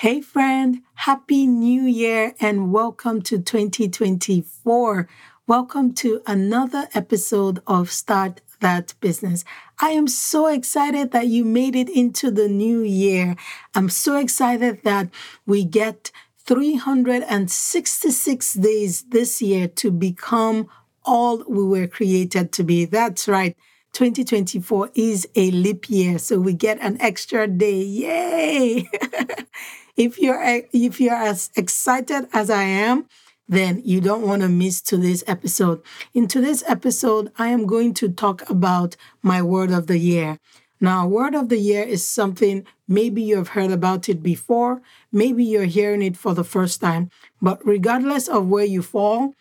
Hey, friend, Happy New Year and welcome to 2024. Welcome to another episode of Start That Business. I am so excited that you made it into the new year. I'm so excited that we get 366 days this year to become all we were created to be. That's right. 2024 is a leap year, so we get an extra day. Yay! If you're if you're as excited as I am, then you don't want to miss today's episode. In today's episode, I am going to talk about my word of the year. Now, word of the year is something maybe you've heard about it before, maybe you're hearing it for the first time, but regardless of where you fall,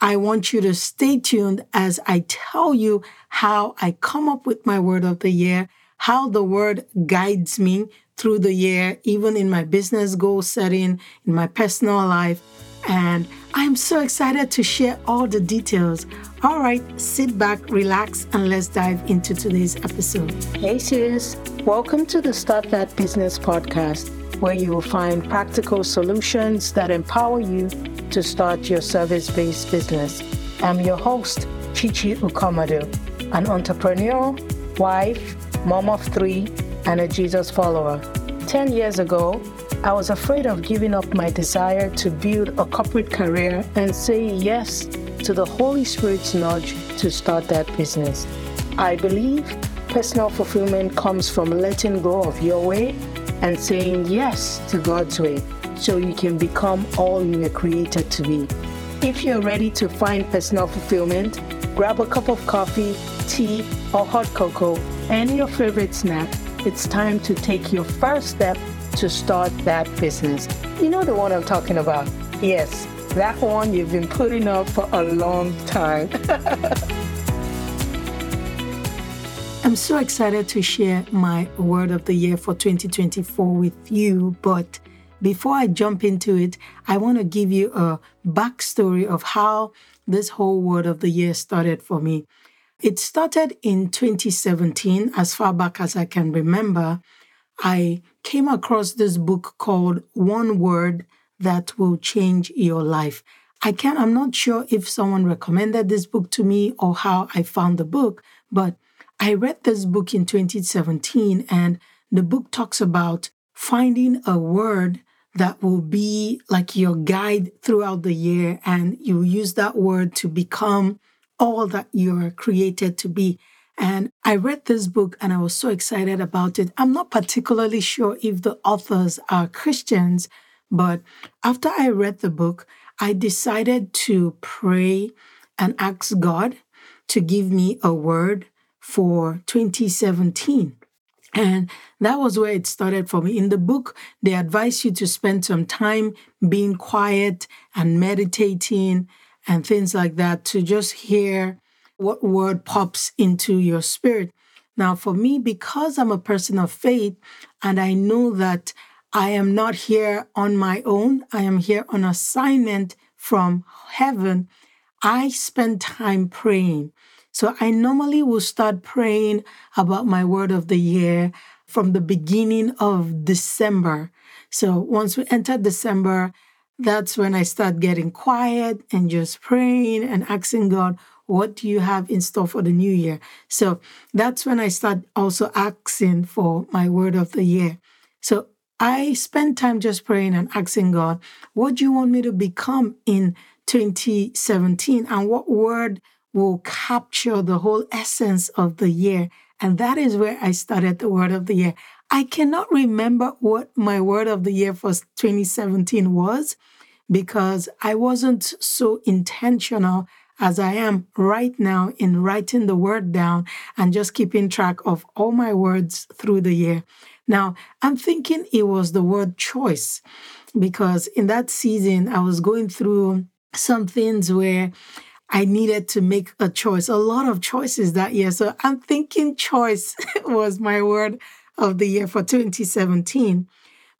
I want you to stay tuned as I tell you how I come up with my word of the year, how the word guides me through the year, even in my business goal setting, in my personal life. And I'm so excited to share all the details. All right, sit back, relax, and let's dive into today's episode. Hey, sis. Welcome to the Start That Business podcast, where you will find practical solutions that empower you to start your service based business. I'm your host, Chichi Ukomadu, an entrepreneur, wife, mom of three, and a Jesus follower. 10 years ago, I was afraid of giving up my desire to build a corporate career and say yes to the Holy Spirit's nudge to start that business. I believe personal fulfillment comes from letting go of your way and saying yes to God's way so you can become all you were created to be. If you're ready to find personal fulfillment, grab a cup of coffee, tea, or hot cocoa, and your favorite snack it's time to take your first step to start that business. You know the one I'm talking about? Yes, that one you've been putting up for a long time. I'm so excited to share my word of the year for 2024 with you, but before I jump into it, I want to give you a backstory of how this whole word of the year started for me. It started in 2017, as far back as I can remember. I came across this book called One Word That Will Change Your Life. I can't, I'm not sure if someone recommended this book to me or how I found the book, but I read this book in 2017 and the book talks about finding a word that will be like your guide throughout the year and you use that word to become all that you're created to be. And I read this book and I was so excited about it. I'm not particularly sure if the authors are Christians, but after I read the book, I decided to pray and ask God to give me a word for 2017. And that was where it started for me. In the book, they advise you to spend some time being quiet and meditating and things like that to just hear what word pops into your spirit. Now, for me, because I'm a person of faith and I know that I am not here on my own, I am here on assignment from heaven, I spend time praying. So I normally will start praying about my word of the year from the beginning of December. So once we enter December, that's when I start getting quiet and just praying and asking God, what do you have in store for the new year? So that's when I start also asking for my word of the year. So I spend time just praying and asking God, what do you want me to become in 2017? And what word will capture the whole essence of the year? And that is where I started the word of the year. I cannot remember what my word of the year for 2017 was because I wasn't so intentional as I am right now in writing the word down and just keeping track of all my words through the year. Now, I'm thinking it was the word choice because in that season, I was going through some things where I needed to make a choice, a lot of choices that year. So I'm thinking choice was my word of the year for 2017.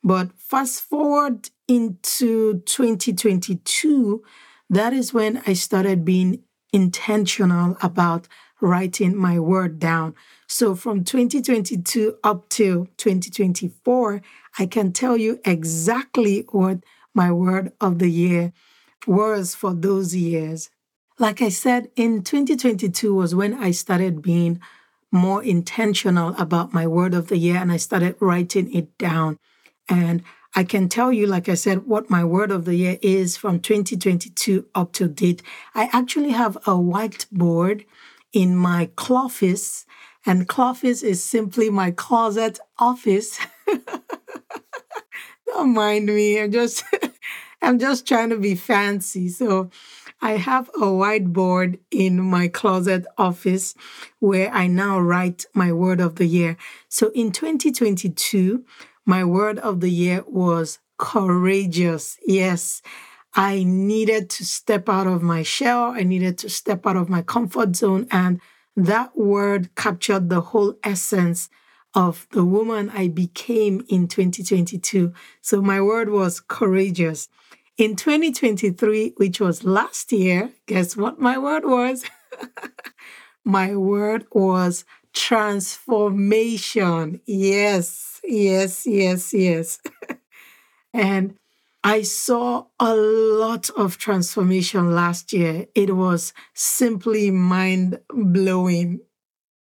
But fast forward into 2022, that is when I started being intentional about writing my word down. So from 2022 up till 2024, I can tell you exactly what my word of the year was for those years. Like I said, in 2022 was when I started being more intentional about my word of the year and I started writing it down. And I can tell you, like I said, what my word of the year is from 2022 up to date. I actually have a whiteboard in my cloffice, and cloffice is simply my closet office. Don't mind me. I'm just I'm just trying to be fancy. So I have a whiteboard in my closet office where I now write my word of the year. So in 2022, my word of the year was courageous. Yes, I needed to step out of my shell. I needed to step out of my comfort zone. And that word captured the whole essence of the woman I became in 2022. So my word was courageous. In 2023, which was last year, guess what my word was? my word was transformation. Yes, yes, yes, yes. and I saw a lot of transformation last year. It was simply mind blowing.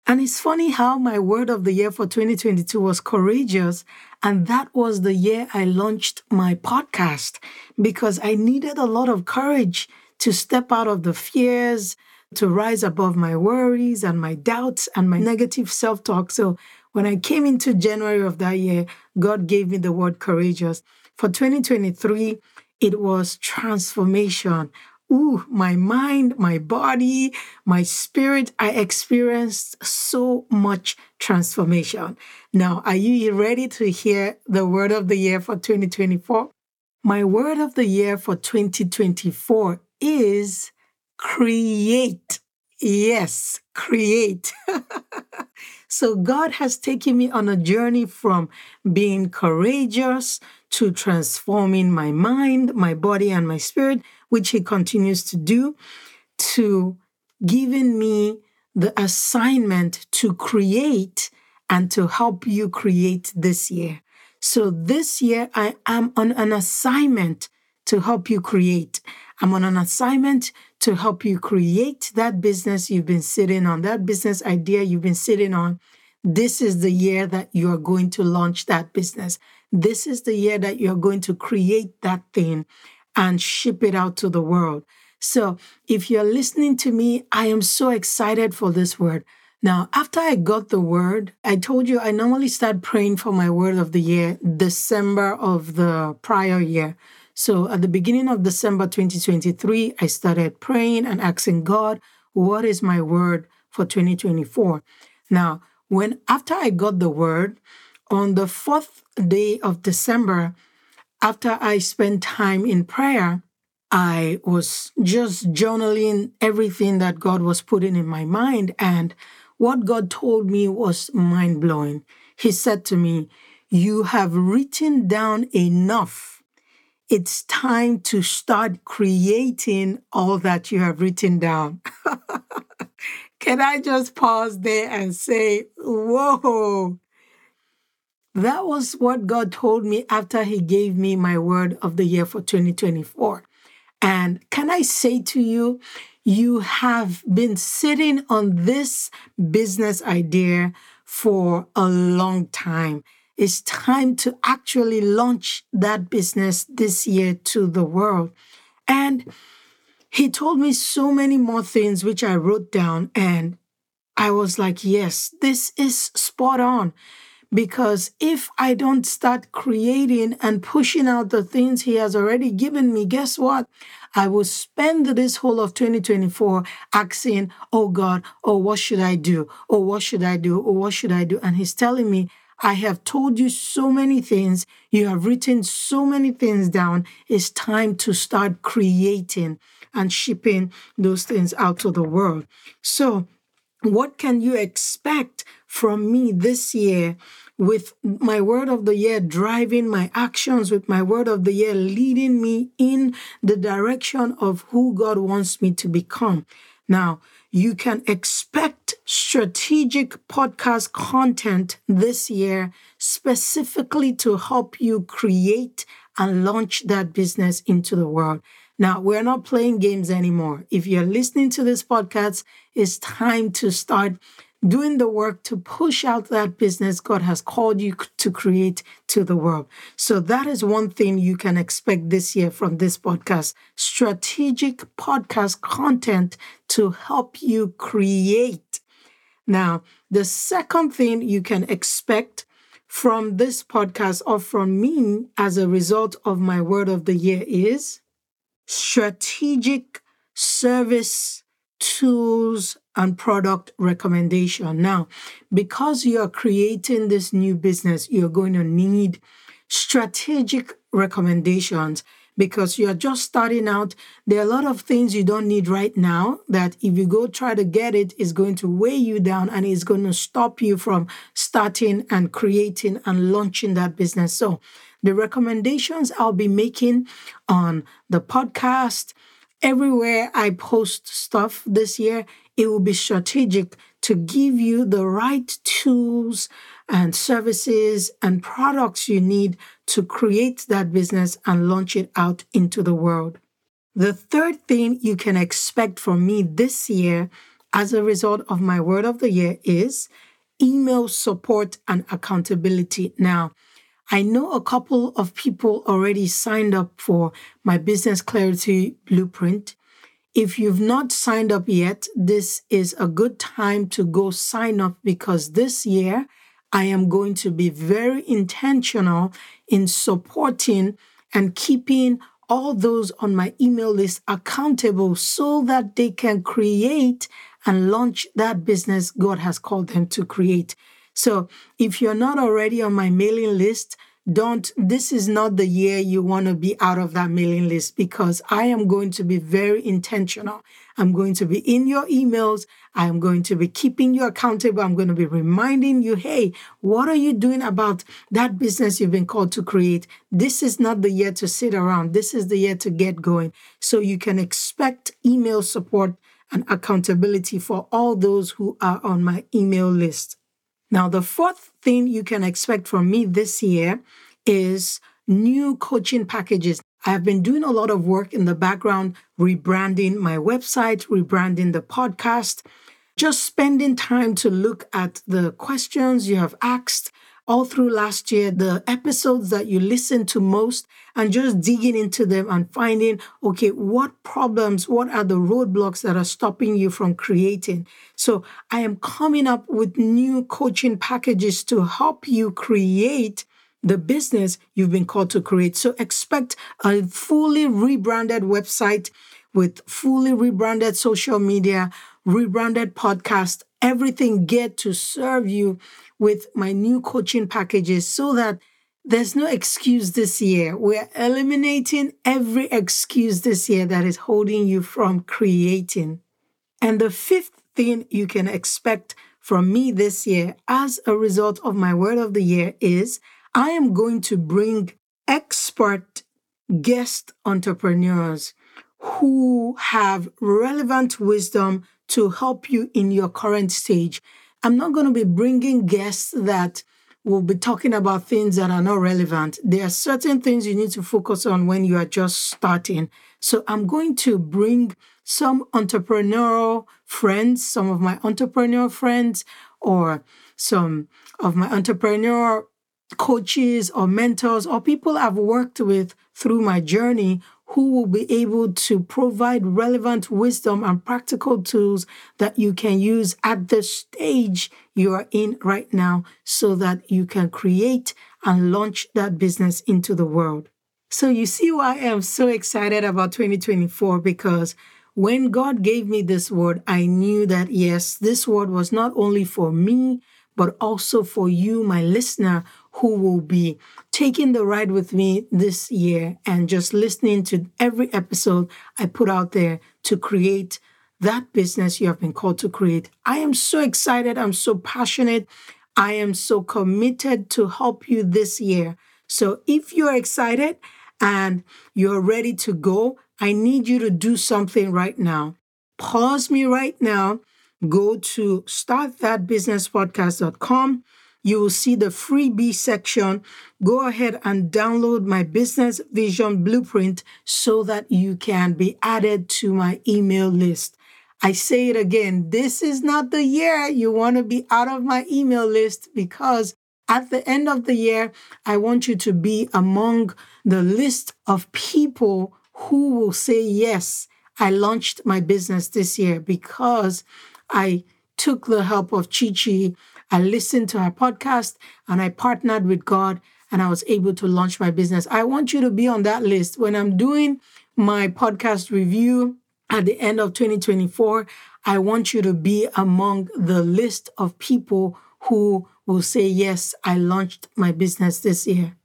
And it's funny how my word of the year for 2022 was courageous. And that was the year I launched my podcast because I needed a lot of courage to step out of the fears, to rise above my worries and my doubts and my negative self talk. So when I came into January of that year, God gave me the word courageous. For 2023, it was transformation. Ooh, my mind, my body, my spirit, I experienced so much transformation. Now, are you ready to hear the word of the year for 2024? My word of the year for 2024 is create. Yes, create. so God has taken me on a journey from being courageous to transforming my mind, my body, and my spirit, which He continues to do, to giving me the assignment to create and to help you create this year. So this year, I am on an assignment to help you create. I'm on an assignment to help you create that business you've been sitting on, that business idea you've been sitting on. This is the year that you are going to launch that business. This is the year that you're going to create that thing and ship it out to the world. So, if you're listening to me, I am so excited for this word. Now, after I got the word, I told you I normally start praying for my word of the year, December of the prior year. So at the beginning of December 2023, I started praying and asking God, what is my word for 2024? Now, when after I got the word, on the fourth day of December, after I spent time in prayer, I was just journaling everything that God was putting in my mind. And what God told me was mind blowing. He said to me, You have written down enough it's time to start creating all that you have written down. Can I just pause there and say, Whoa! That was what God told me after He gave me my word of the year for 2024. And can I say to you, you have been sitting on this business idea for a long time. It's time to actually launch that business this year to the world. And he told me so many more things, which I wrote down. And I was like, yes, this is spot on. Because if I don't start creating and pushing out the things he has already given me, guess what? I will spend this whole of 2024 asking, oh God, oh, what should I do? Oh, what should I do? Oh, what should I do? And he's telling me, I have told you so many things. You have written so many things down. It's time to start creating and shipping those things out to the world. So, what can you expect from me this year with my word of the year driving my actions, with my word of the year leading me in the direction of who God wants me to become? Now, you can expect strategic podcast content this year specifically to help you create and launch that business into the world. Now, we're not playing games anymore. If you're listening to this podcast, it's time to start doing the work to push out that business God has called you to create to the world. So that is one thing you can expect this year from this podcast strategic podcast content to help you create. Now, the second thing you can expect from this podcast or from me as a result of my word of the year is strategic service tools and product recommendation. Now, because you're creating this new business, you're going to need strategic recommendations because you're just starting out. There are a lot of things you don't need right now that if you go try to get it, is going to weigh you down and is going to stop you from starting and creating and launching that business. So, the recommendations I'll be making on the podcast, everywhere I post stuff this year, it will be strategic to give you the right tools and services and products you need to create that business and launch it out into the world. The third thing you can expect from me this year as a result of my word of the year is email support and accountability. Now, I know a couple of people already signed up for my business clarity blueprint. If you've not signed up yet, this is a good time to go sign up because this year I am going to be very intentional in supporting and keeping all those on my email list accountable so that they can create and launch that business God has called them to create. So if you're not already on my mailing list, don't, this is not the year you want to be out of that mailing list because I am going to be very intentional. I'm going to be in your emails. I am going to be keeping you accountable. I'm going to be reminding you, hey, what are you doing about that business you've been called to create? This is not the year to sit around. This is the year to get going. So you can expect email support and accountability for all those who are on my email list. Now, the fourth thing you can expect from me this year is new coaching packages. I have been doing a lot of work in the background, rebranding my website, rebranding the podcast, just spending time to look at the questions you have asked all through last year, the episodes that you listen to most, and just digging into them and finding, okay, what problems, what are the roadblocks that are stopping you from creating? So I am coming up with new coaching packages to help you create the business you've been called to create. So expect a fully rebranded website with fully rebranded social media, rebranded podcast, everything get to serve you with my new coaching packages so that there's no excuse this year. We're eliminating every excuse this year that is holding you from creating. And the fifth thing you can expect from me this year as a result of my word of the year is I am going to bring expert guest entrepreneurs who have relevant wisdom to help you in your current stage. I'm not going to be bringing guests that will be talking about things that are not relevant. There are certain things you need to focus on when you are just starting. So I'm going to bring some entrepreneurial friends, some of my entrepreneurial friends, or some of my entrepreneurial coaches or mentors or people I've worked with through my journey who will be able to provide relevant wisdom and practical tools that you can use at the stage you are in right now so that you can create and launch that business into the world. So, you see why I am so excited about 2024 because when God gave me this word, I knew that yes, this word was not only for me, but also for you, my listener, who will be taking the ride with me this year and just listening to every episode I put out there to create that business you have been called to create. I am so excited. I'm so passionate. I am so committed to help you this year. So if you're excited and you're ready to go, I need you to do something right now. Pause me right now. Go to startthatbusinesspodcast.com you will see the freebie section. Go ahead and download my business vision blueprint so that you can be added to my email list. I say it again, this is not the year you want to be out of my email list because at the end of the year, I want you to be among the list of people who will say, Yes, I launched my business this year because I took the help of Chi Chi I listened to her podcast and I partnered with God and I was able to launch my business. I want you to be on that list. When I'm doing my podcast review at the end of 2024, I want you to be among the list of people who will say, Yes, I launched my business this year.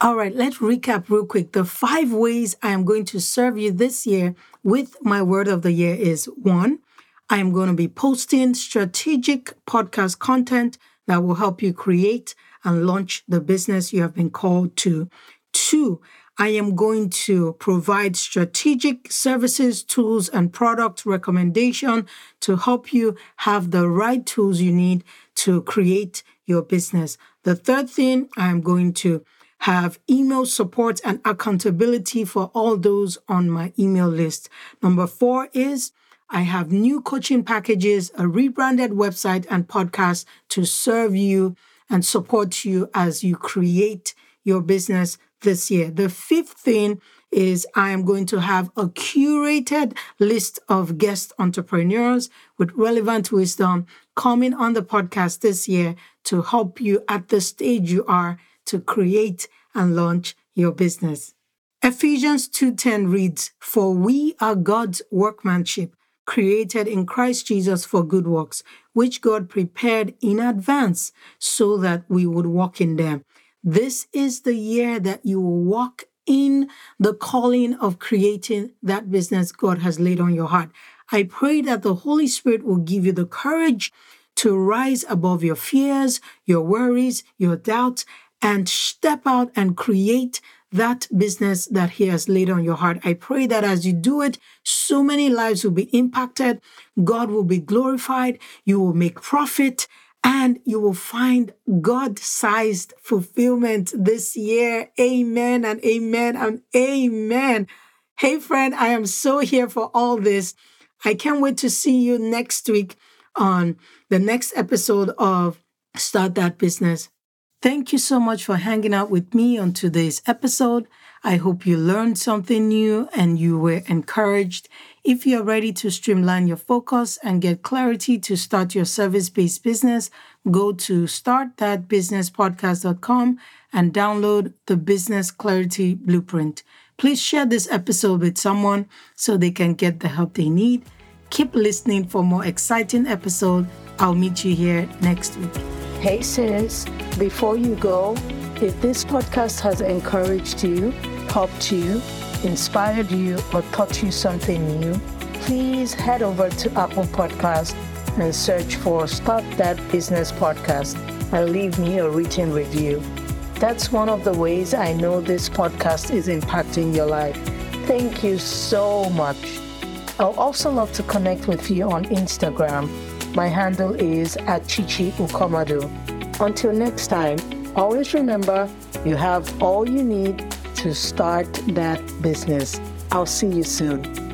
All right, let's recap real quick. The five ways I am going to serve you this year with my word of the year is one, I am going to be posting strategic podcast content that will help you create and launch the business you have been called to. Two, I am going to provide strategic services, tools, and product recommendation to help you have the right tools you need to create your business. The third thing, I am going to have email support and accountability for all those on my email list. Number four is I have new coaching packages, a rebranded website, and podcast to serve you and support you as you create your business this year. The fifth thing is I am going to have a curated list of guest entrepreneurs with relevant wisdom coming on the podcast this year to help you at the stage you are to create and launch your business. Ephesians 2:10 reads, "For we are God's workmanship, created in Christ Jesus for good works, which God prepared in advance so that we would walk in them. This is the year that you will walk in the calling of creating that business God has laid on your heart. I pray that the Holy Spirit will give you the courage to rise above your fears, your worries, your doubts, and step out and create that business that He has laid on your heart. I pray that as you do it, so many lives will be impacted, God will be glorified, you will make profit, and you will find God sized fulfillment this year. Amen and amen and amen. Hey, friend, I am so here for all this. I can't wait to see you next week on the next episode of Start That Business. Thank you so much for hanging out with me on today's episode. I hope you learned something new and you were encouraged. If you're ready to streamline your focus and get clarity to start your service based business, go to startthatbusinesspodcast.com and download the Business Clarity Blueprint. Please share this episode with someone so they can get the help they need. Keep listening for more exciting episodes. I'll meet you here next week. Hey sis, before you go, if this podcast has encouraged you, helped you, inspired you, or taught you something new, please head over to Apple Podcast and search for Start That Business Podcast and leave me a written review. That's one of the ways I know this podcast is impacting your life. Thank you so much. I'll also love to connect with you on Instagram my handle is at Chichi Ukomadu. Until next time, always remember you have all you need to start that business. I'll see you soon.